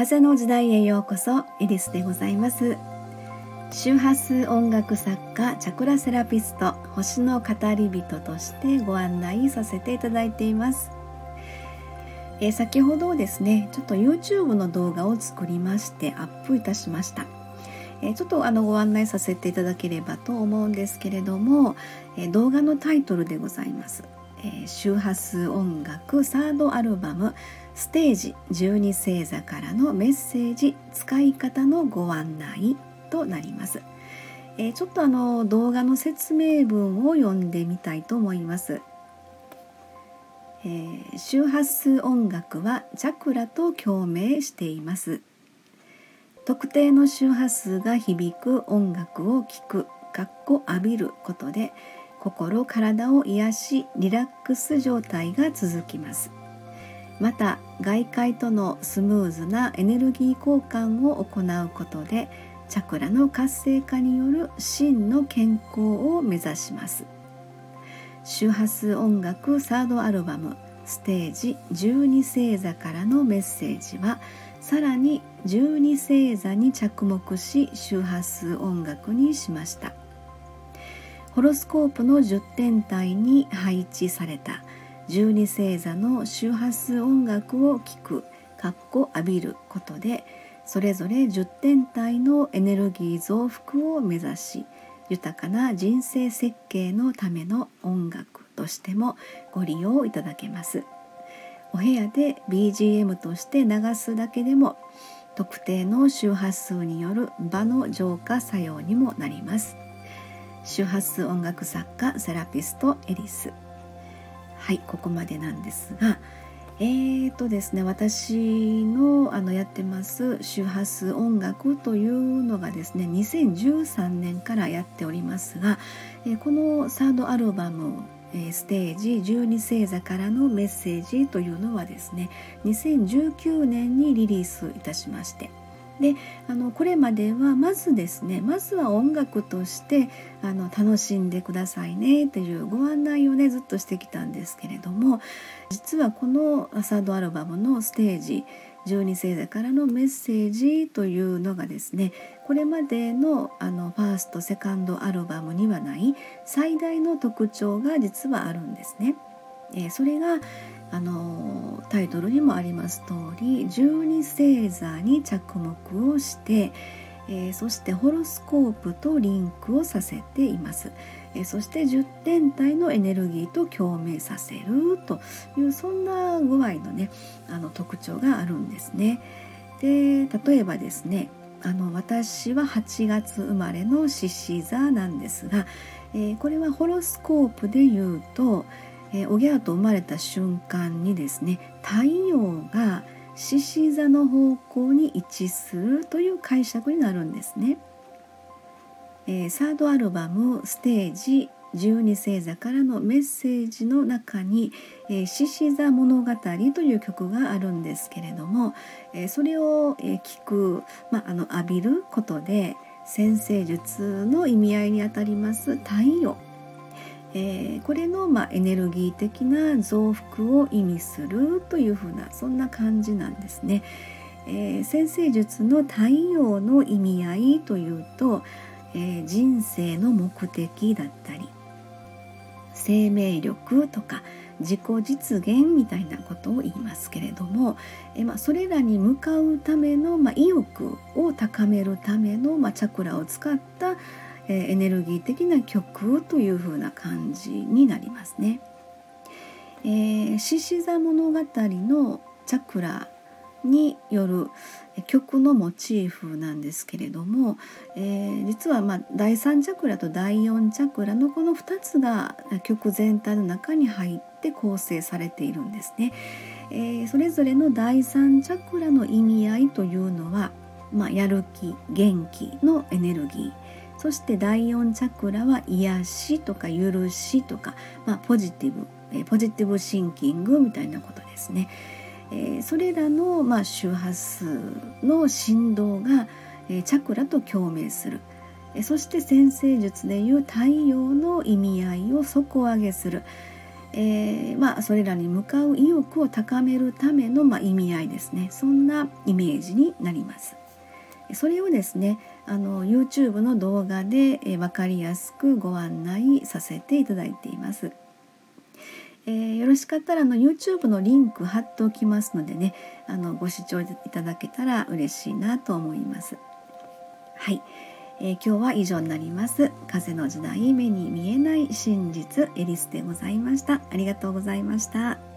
風の時代へようこそエリスでございます。周波数音楽作家チャクラセラピスト星の語り人としてご案内させていただいています。え、先ほどですねちょっと YouTube の動画を作りましてアップいたしました。えちょっとあのご案内させていただければと思うんですけれども、え動画のタイトルでございます、え周波数音楽サードアルバムステージ12星座からのメッセージ使い方のご案内となります。えー、ちょっとあの動画の説明文を読んでみたいと思います。えー、周波数音楽はチャクラと共鳴しています。特定の周波数が響く音楽を聴く、かっこ浴びることで心体を癒しリラックス状態が続きます。また外界とのスムーズなエネルギー交換を行うことでチャクラの活性化による真の健康を目指します周波数音楽サードアルバムステージ12星座からのメッセージはさらに12星座に着目し周波数音楽にしましたホロスコープの10点体に配置された。12星座の周波数音楽を聴く。かっこ浴びることでそれぞれ10点体のエネルギー増幅を目指し豊かな人生設計のための音楽としてもご利用いただけます。お部屋で BGM として流すだけでも特定の周波数による場の浄化作用にもなります。周波数音楽作家セラピストエリス。はいここまでなんですがえーとですね私のあのやってます周波数音楽というのがですね2013年からやっておりますが、え、このサードアルバムステージ12星座からのメッセージというのはですね2019年にリリースいたしましてであのこれまではまずですねまずは音楽としてあの楽しんでくださいねというご案内をねずっとしてきたんですけれども実はこのサードアルバムのステージ12星座からのメッセージというのがですねこれまでのあのファーストセカンドアルバムにはない最大の特徴が実はあるんですね。えー、それがあのタイトルにもあります通り12星座に着目をして、えー、そしてホロスコープとリンクをさせています、えー、そして10天体のエネルギーと共鳴させるというそんな具合のねあの特徴があるんですね。で例えばですねあの私は8月生まれの獅子座なんですが、えー、これはホロスコープで言うとえー、おぎゃーと生まれた瞬間にですね太陽が獅子座の方向に位置するという解釈になるんですね。えー、サードアルバムステージ12星座からのメッセージの中に「獅、え、子、座物語」という曲があるんですけれども、えー、それを、えー、聞く、まあ、あの浴びることで先生術の意味合いにあたります太陽えー、これの、まあ、エネルギー的な増幅を意味するというふうなそんな感じなんですね。えー、先生術の太陽の意味合いというと、えー、人生の目的だったり生命力とか自己実現みたいなことを言いますけれども、えまあ、それらに向かうための、まあ、意欲を高めるための、まあ、チャクラを使ったエネルギー的な曲という風な感じになりますね。獅子座物語のチャクラによる曲のモチーフなんですけれども、えー、実はまあ第3チャクラと第4チャクラのこの2つが曲全体の中に入って構成されているんですね。えー、それぞれの第3チャクラの意味合いというのは、まあ、やる気元気のエネルギーそして第4チャクラは癒しとか許しとか、まあ、ポジティブ、えポジティブシンキングみたいなことですね。え、それらの、まあ、周波数の振動が、え、チャクラと共鳴する。そして先生術でいう太陽の意味合いを底上げする、えー、まあ、それらに向かう意欲を高めるための、まあ、意味合いですねそんなイメージになります。それをですねあの YouTube の動画で、えー、分かりやすくご案内させていただいています。えー、よろしかったらあの YouTube のリンク貼っておきますのでねあのご視聴いただけたら嬉しいなと思います。はい、えー、今日は以上になります。風の時代目に見えない真実エリスでございました。ありがとうございました。